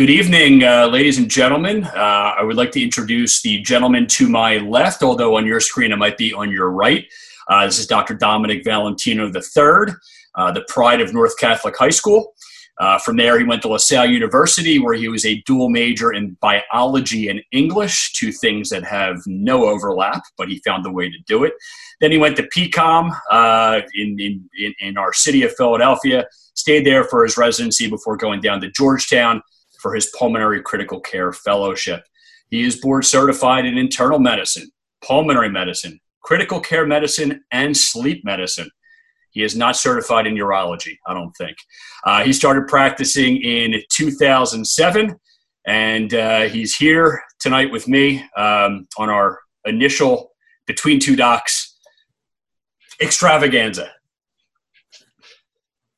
Good evening, uh, ladies and gentlemen. Uh, I would like to introduce the gentleman to my left, although on your screen it might be on your right. Uh, this is Dr. Dominic Valentino III, uh, the pride of North Catholic High School. Uh, from there, he went to LaSalle University, where he was a dual major in biology and English, two things that have no overlap, but he found the way to do it. Then he went to PCOM uh, in, in, in our city of Philadelphia, stayed there for his residency before going down to Georgetown for his pulmonary critical care fellowship. He is board certified in internal medicine, pulmonary medicine, critical care medicine, and sleep medicine. He is not certified in urology, I don't think. Uh, he started practicing in 2007, and uh, he's here tonight with me um, on our initial Between Two Docs extravaganza.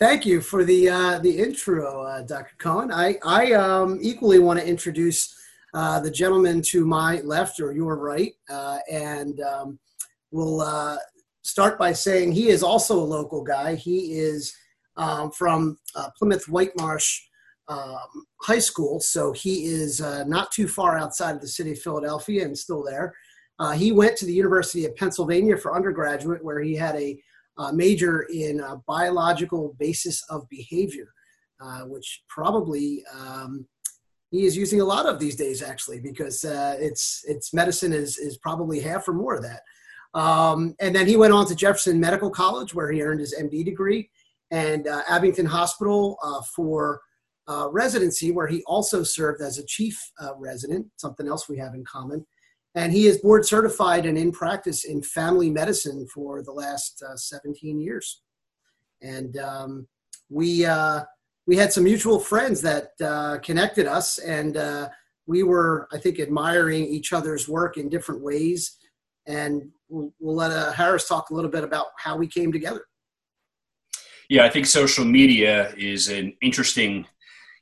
Thank you for the uh, the intro, uh, Dr. Cohen. I I um, equally want to introduce uh, the gentleman to my left or your right, uh, and um, we'll uh, start by saying he is also a local guy. He is um, from uh, Plymouth Whitemarsh um, High School, so he is not too far outside of the city of Philadelphia and still there. he went to the University of Pennsylvania for undergraduate, where he had a uh, major in biological basis of behavior, uh, which probably um, he is using a lot of these days, actually, because uh, it's it's medicine is is probably half or more of that. Um, and then he went on to Jefferson Medical College, where he earned his MD degree, and uh, Abington Hospital uh, for residency, where he also served as a chief resident. Something else we have in common and he is board certified and in practice in family medicine for the last uh, 17 years. And um, we uh, we had some mutual friends that uh, connected us and uh, we were i think admiring each other's work in different ways. And we'll, we'll let uh, harris talk a little bit about how we came together. Yeah i think social media is an interesting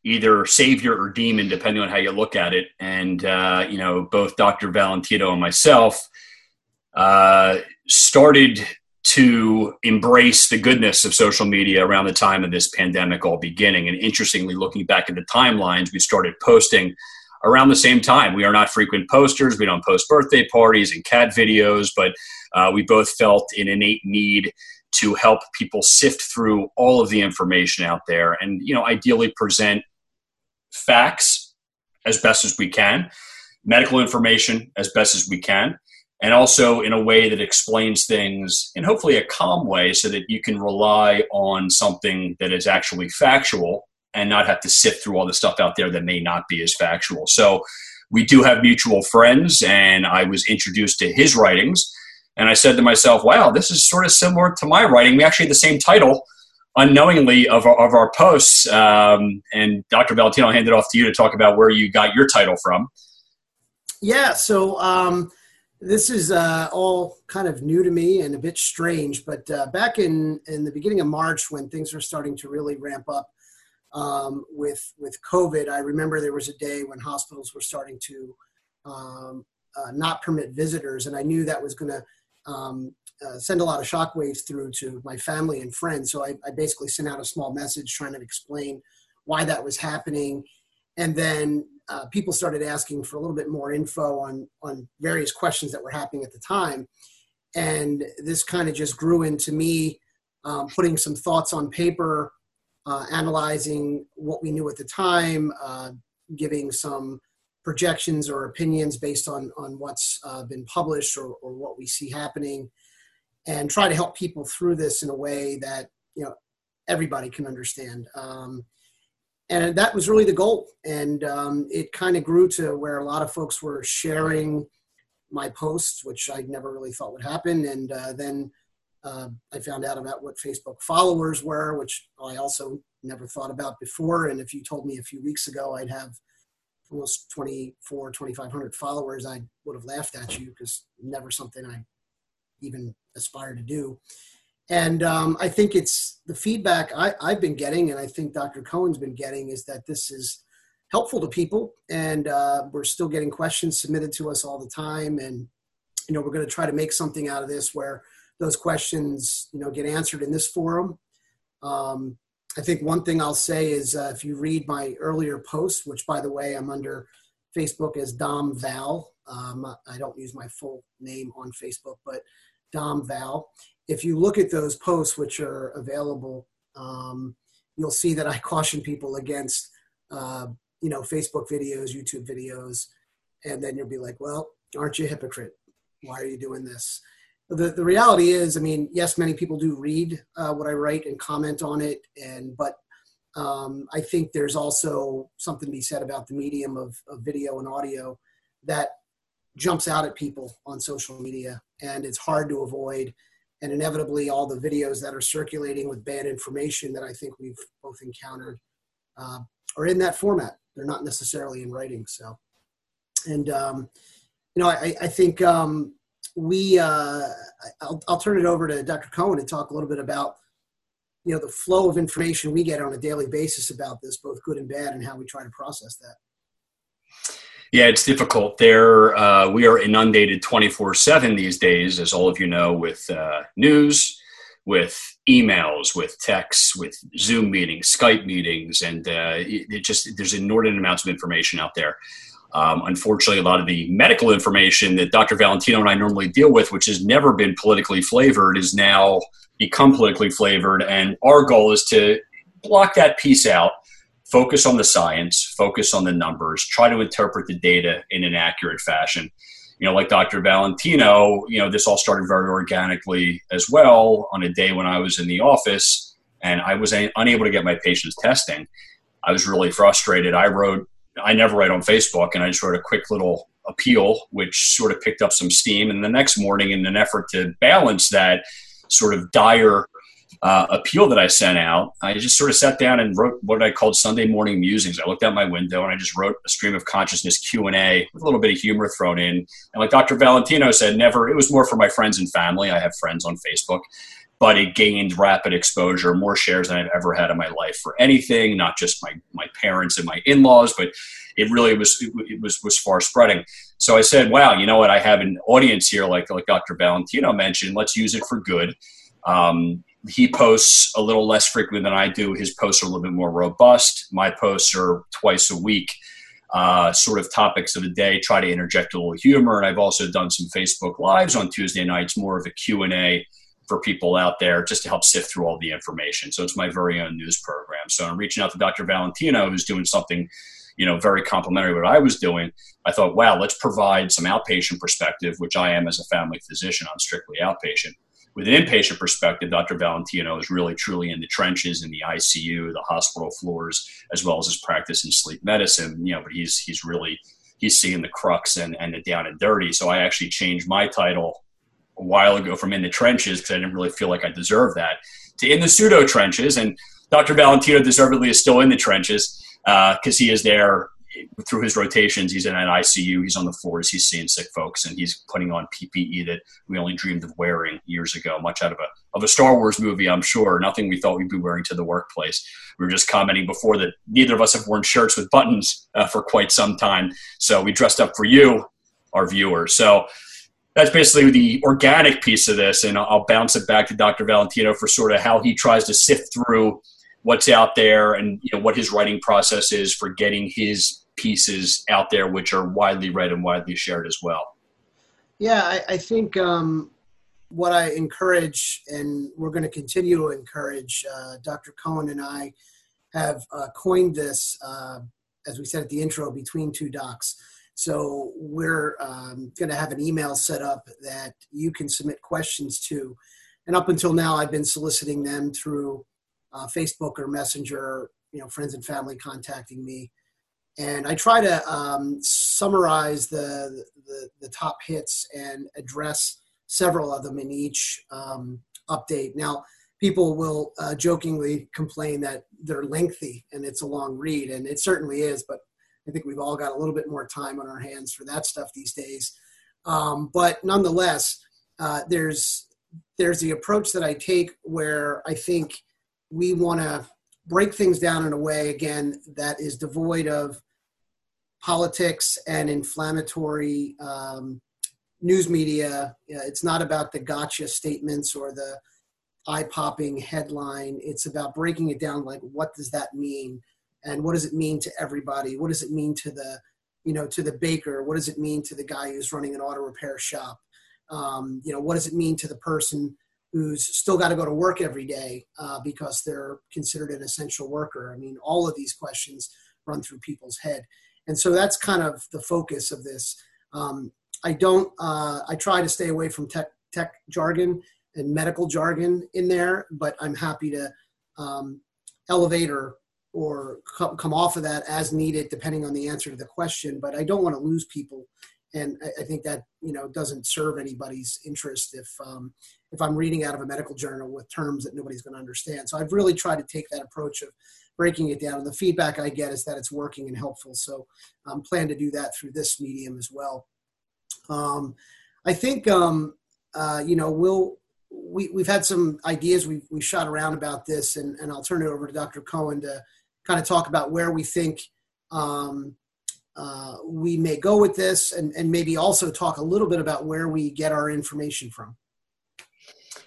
either savior or demon, depending on how you look at it. And, uh, you know, both Dr. Valentino and myself uh, started to embrace the goodness of social media around the time of this pandemic all beginning. And interestingly, looking back at the timelines, we started posting around the same time. We are not frequent posters. We don't post birthday parties and cat videos, but uh, we both felt an innate need to help people sift through all of the information out there and you know ideally present facts as best as we can, medical information as best as we can, and also in a way that explains things in hopefully a calm way so that you can rely on something that is actually factual and not have to sift through all the stuff out there that may not be as factual. So we do have mutual friends, and I was introduced to his writings. And I said to myself, wow, this is sort of similar to my writing. We actually had the same title unknowingly of our, of our posts. Um, and Dr. Valentino, I'll hand it off to you to talk about where you got your title from. Yeah, so um, this is uh, all kind of new to me and a bit strange, but uh, back in, in the beginning of March when things were starting to really ramp up um, with, with COVID, I remember there was a day when hospitals were starting to um, uh, not permit visitors, and I knew that was going to um, uh, send a lot of shockwaves through to my family and friends. So I, I, basically sent out a small message trying to explain why that was happening. And then uh, people started asking for a little bit more info on, on various questions that were happening at the time. And this kind of just grew into me um, putting some thoughts on paper, uh, analyzing what we knew at the time, uh, giving some projections or opinions based on, on what's uh, been published or, or what we see happening and try to help people through this in a way that you know everybody can understand. Um, and that was really the goal. And um, it kind of grew to where a lot of folks were sharing my posts, which I never really thought would happen. And uh, then uh, I found out about what Facebook followers were, which I also never thought about before. And if you told me a few weeks ago I'd have almost 24, 2,500 followers, I would have laughed at you because never something I even aspire to do. And um, I think it's the feedback I, I've been getting, and I think Dr. Cohen's been getting, is that this is helpful to people, and uh, we're still getting questions submitted to us all the time. And you know, we're going to try to make something out of this where those questions, you know, get answered in this forum. Um, I think one thing I'll say is uh, if you read my earlier post, which by the way, I'm under Facebook as Dom Val. Um, I don't use my full name on Facebook, but Dom Val. If you look at those posts, which are available, um, you'll see that I caution people against, uh, you know, Facebook videos, YouTube videos, and then you'll be like, well, aren't you a hypocrite? Why are you doing this? The, the reality is, I mean, yes, many people do read uh, what I write and comment on it, and but um, I think there's also something to be said about the medium of, of video and audio that jumps out at people on social media, and it's hard to avoid. And inevitably, all the videos that are circulating with bad information that I think we've both encountered uh, are in that format. They're not necessarily in writing. So, and um, you know, I, I think um, we uh, I'll, I'll turn it over to Dr. Cohen to talk a little bit about you know the flow of information we get on a daily basis about this, both good and bad, and how we try to process that. Yeah, it's difficult. There, uh, we are inundated twenty four seven these days, as all of you know, with uh, news, with emails, with texts, with Zoom meetings, Skype meetings, and uh, it, it just there's inordinate amounts of information out there. Um, unfortunately, a lot of the medical information that Dr. Valentino and I normally deal with, which has never been politically flavored, is now become politically flavored. And our goal is to block that piece out, focus on the science, focus on the numbers, try to interpret the data in an accurate fashion. You know, like Dr. Valentino, you know, this all started very organically as well on a day when I was in the office and I was unable to get my patients testing. I was really frustrated. I wrote I never write on Facebook, and I just wrote a quick little appeal, which sort of picked up some steam. And the next morning, in an effort to balance that sort of dire uh, appeal that I sent out, I just sort of sat down and wrote what I called Sunday morning musings. I looked out my window and I just wrote a stream of consciousness Q and A with a little bit of humor thrown in. And like Dr. Valentino said, never. It was more for my friends and family. I have friends on Facebook, but it gained rapid exposure, more shares than I've ever had in my life for anything, not just my my parents and my in-laws, but it really was it was was far spreading. So I said, "Wow, you know what? I have an audience here, like like Dr. Valentino mentioned. Let's use it for good." Um, he posts a little less frequently than I do. His posts are a little bit more robust. My posts are twice a week. Uh, sort of topics of the day. Try to interject a little humor, and I've also done some Facebook lives on Tuesday nights, more of a Q and A for people out there just to help sift through all the information. So it's my very own news program. So I'm reaching out to Dr. Valentino, who's doing something, you know, very complimentary what I was doing. I thought, wow, let's provide some outpatient perspective, which I am as a family physician. I'm strictly outpatient. With an inpatient perspective, Dr. Valentino is really truly in the trenches, in the ICU, the hospital floors, as well as his practice in sleep medicine. You know, but he's he's really he's seeing the crux and, and the down and dirty. So I actually changed my title a while ago from in the trenches because I didn't really feel like I deserved that to in the pseudo trenches. And Dr. Valentino deservedly is still in the trenches because uh, he is there through his rotations. He's in an ICU, he's on the floors, he's seeing sick folks, and he's putting on PPE that we only dreamed of wearing years ago, much out of a of a Star Wars movie, I'm sure. Nothing we thought we'd be wearing to the workplace. We were just commenting before that neither of us have worn shirts with buttons uh, for quite some time, so we dressed up for you, our viewers. So that's basically the organic piece of this. And I'll bounce it back to Dr. Valentino for sort of how he tries to sift through what's out there and you know what his writing process is for getting his pieces out there, which are widely read and widely shared as well. Yeah, I, I think um, what I encourage, and we're going to continue to encourage, uh, Dr. Cohen and I have uh, coined this, uh, as we said at the intro, between two docs so we're um, going to have an email set up that you can submit questions to. And up until now, I've been soliciting them through uh, Facebook or Messenger, you know, friends and family contacting me. And I try to um, summarize the, the, the, top hits and address several of them in each um, update. Now, people will uh, jokingly complain that they're lengthy and it's a long read, and it certainly is, but I think we've all got a little bit more time on our hands for that stuff these days. Um, but nonetheless, uh, there's there's the approach that I take where I think we want to break things down in a way again that is devoid of politics and inflammatory um, news media. It's not about the gotcha statements or the eye popping headline. It's about breaking it down like, what does that mean? And what does it mean to everybody? What does it mean to the, you know, to the baker? What does it mean to the guy who's running an auto repair shop? Um, you know, what does it mean to the person who's still got to go to work every day uh, because they're considered an essential worker? I mean, all of these questions run through people's head. And so that's kind of the focus of this. Um, I don't, uh, I try to stay away from tech, tech jargon and medical jargon in there, but I'm happy to um, elevate or, or come off of that as needed depending on the answer to the question. But I don't want to lose people. And I, I think that, you know, doesn't serve anybody's interest if, um, if I'm reading out of a medical journal with terms that nobody's going to understand. So I've really tried to take that approach of breaking it down. And the feedback I get is that it's working and helpful. So I'm plan to do that through this medium as well. Um, I think um, uh, you know we'll we, we've had some ideas we've, we shot around about this and, and I'll turn it over to Dr. Cohen to kind of talk about where we think um, uh, we may go with this and, and maybe also talk a little bit about where we get our information from.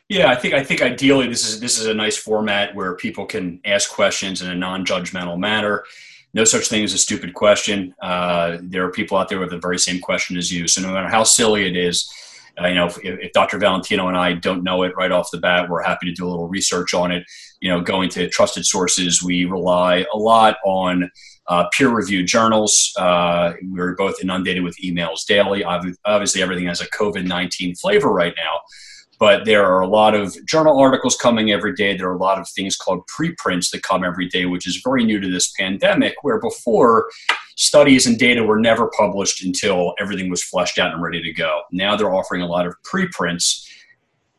Yeah, I think I think ideally this is this is a nice format where people can ask questions in a non-judgmental manner. No such thing as a stupid question. Uh, there are people out there with the very same question as you. So no matter how silly it is, uh, you know, if, if, Dr. Valentino and I don't know it right off the bat, we're happy to do a little research on it. You know, going to trusted sources, we rely a lot on uh, peer-reviewed journals. Uh, we're both inundated with emails daily. Obviously, everything has a COVID-19 flavor right now but there are a lot of journal articles coming every day. There are a lot of things called preprints that come every day, which is very new to this pandemic, where before studies and data were never published until everything was fleshed out and ready to go. Now they're offering a lot of preprints.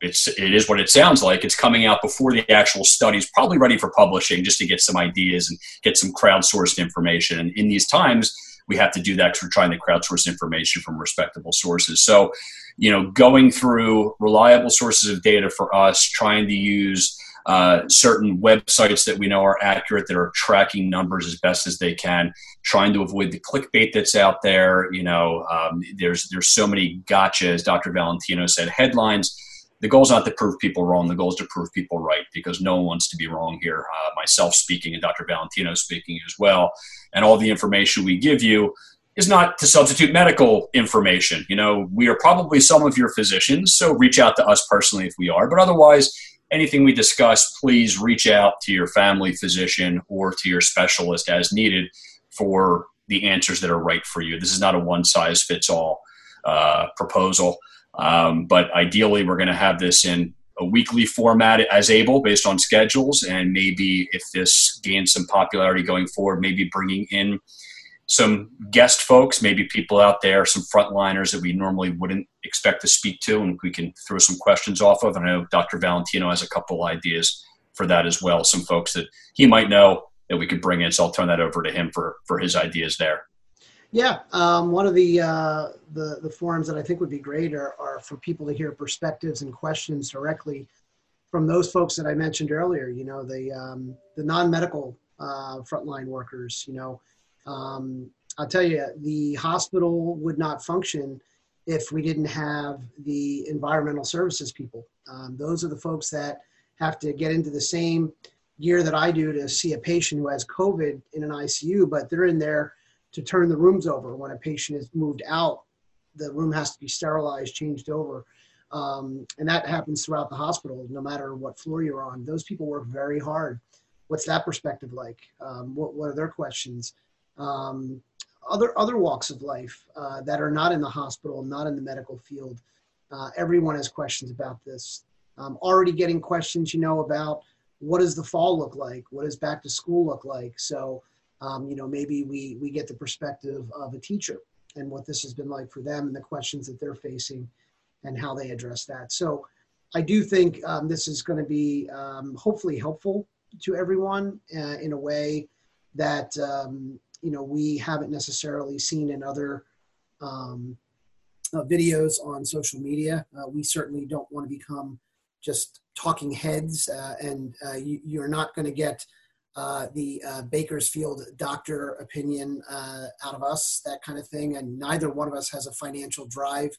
It's, it is what it sounds like. It's coming out before the actual study's probably ready for publishing just to get some ideas and get some crowdsourced information. And in these times, we have to do that because we're trying to crowdsource information from respectable sources. So you know, going through reliable sources of data for us, trying to use uh, certain websites that we know are accurate that are tracking numbers as best as they can trying to avoid the clickbait that's out there you know um, there's there's so many gotchas dr valentino said headlines the goal is not to prove people wrong the goal is to prove people right because no one wants to be wrong here uh, myself speaking and dr valentino speaking as well and all the information we give you is not to substitute medical information. You know, we are probably some of your physicians, so reach out to us personally if we are. But otherwise, anything we discuss, please reach out to your family physician or to your specialist as needed for the answers that are right for you. This is not a one size fits all uh, proposal. Um, but ideally, we're going to have this in a weekly format as able based on schedules. And maybe if this gains some popularity going forward, maybe bringing in some guest folks, maybe people out there, some frontliners that we normally wouldn't expect to speak to, and we can throw some questions off of. And I know Dr. Valentino has a couple ideas for that as well. Some folks that he might know that we could bring in. So I'll turn that over to him for for his ideas there. Yeah, um, one of the, uh, the the forums that I think would be great are, are for people to hear perspectives and questions directly from those folks that I mentioned earlier. You know, the um, the non medical uh, frontline workers. You know, um, I'll tell you, the hospital would not function if we didn't have the environmental services people. Um, those are the folks that have to get into the same gear that I do to see a patient who has COVID in an ICU, but they're in there to turn the rooms over. When a patient is moved out, the room has to be sterilized, changed over. Um, and that happens throughout the hospital, no matter what floor you're on. Those people work very hard. What's that perspective like? Um, what, what are their questions? um, other other walks of life uh, that are not in the hospital, not in the medical field. Uh, everyone has questions about this. Um, already getting questions, you know, about what does the fall look like? What does back to school look like? So, um, you know, maybe we we get the perspective of a teacher and what this has been like for them and the questions that they're facing and how they address that. So, I do think um, this is going to be um, hopefully helpful to everyone uh, in a way that um, you know we haven't necessarily seen in other um, uh, videos on social media. Uh, we certainly don't want to become just talking heads, uh, and uh, you, are not going to get uh, the uh, Bakersfield doctor opinion out of us, that kind of thing. And neither one of us has a financial drive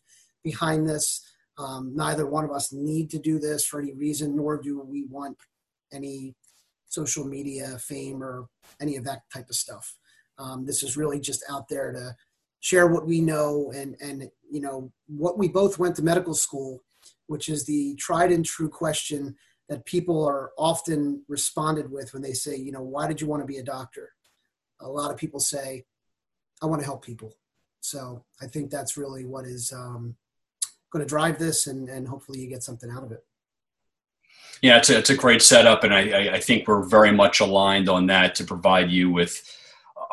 behind this. Um, neither one of us need to do this for any reason, nor do we want any social media fame or any of that type of stuff. Um, this is really just out there to share what we know and and you know what we both went to medical school, which is the tried and true question that people are often responded with when they say, you know, why did you want to be a doctor? A lot of people say, I want to help people. So I think that's really what is um, going to drive this, and, and hopefully you get something out of it. Yeah, it's a, it's a great setup, and I, I think we're very much aligned on that to provide you with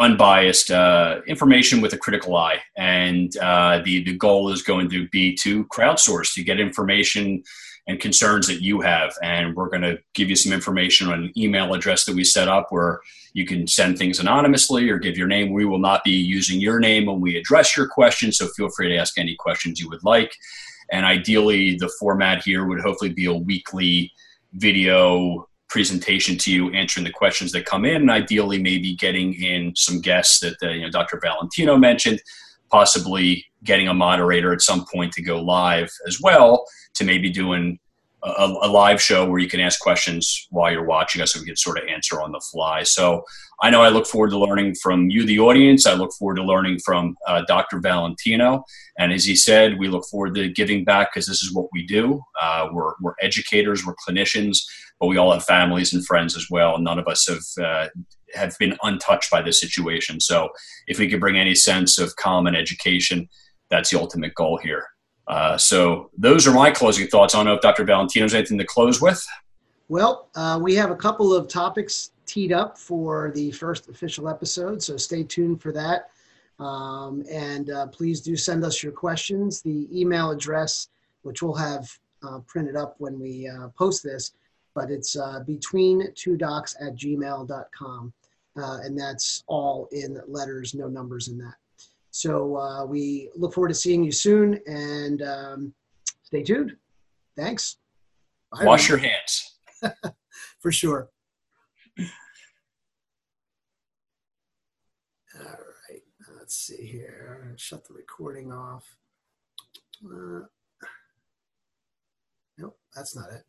unbiased uh, information with a critical eye. And uh, the, the goal is going to be to crowdsource, to get information and concerns that you have. And we're going to give you some information on an email address that we set up where you can send things anonymously or give your name. We will not be using your name when we address your question, so feel free to ask any questions you would like. And ideally, the format here would hopefully be a weekly video presentation to you, answering the questions that come in, and ideally maybe getting in some guests that uh, you know Dr. Valentino mentioned, possibly getting a moderator at some point to go live as well to maybe doing a, a, live show where you can ask questions while you're watching us and we can sort of answer on the fly. So I know I look forward to learning from you, the audience. I look forward to learning from uh, Dr. Valentino. And as he said, we look forward to giving back because this is what we do. Uh, we're, we're educators, we're clinicians, but we all have families and friends as well. None of us have uh, have been untouched by this situation. So if we could bring any sense of calm and education, that's the ultimate goal here. Uh, so those are my closing thoughts. I don't know if Dr. Valentino has anything to close with. Well, uh, we have a couple of topics teed up for the first official episode, so stay tuned for that. Um, and uh, please do send us your questions. The email address, which we'll have uh, printed up when we uh, post this, but it's uh, between two docs at gmail.com. Uh, and that's all in letters, no numbers in that. So uh, we look forward to seeing you soon and um, stay tuned. Thanks. Bye, Wash your hands. For sure. All right. Let's see here. Shut the recording off. Uh, nope, that's not it.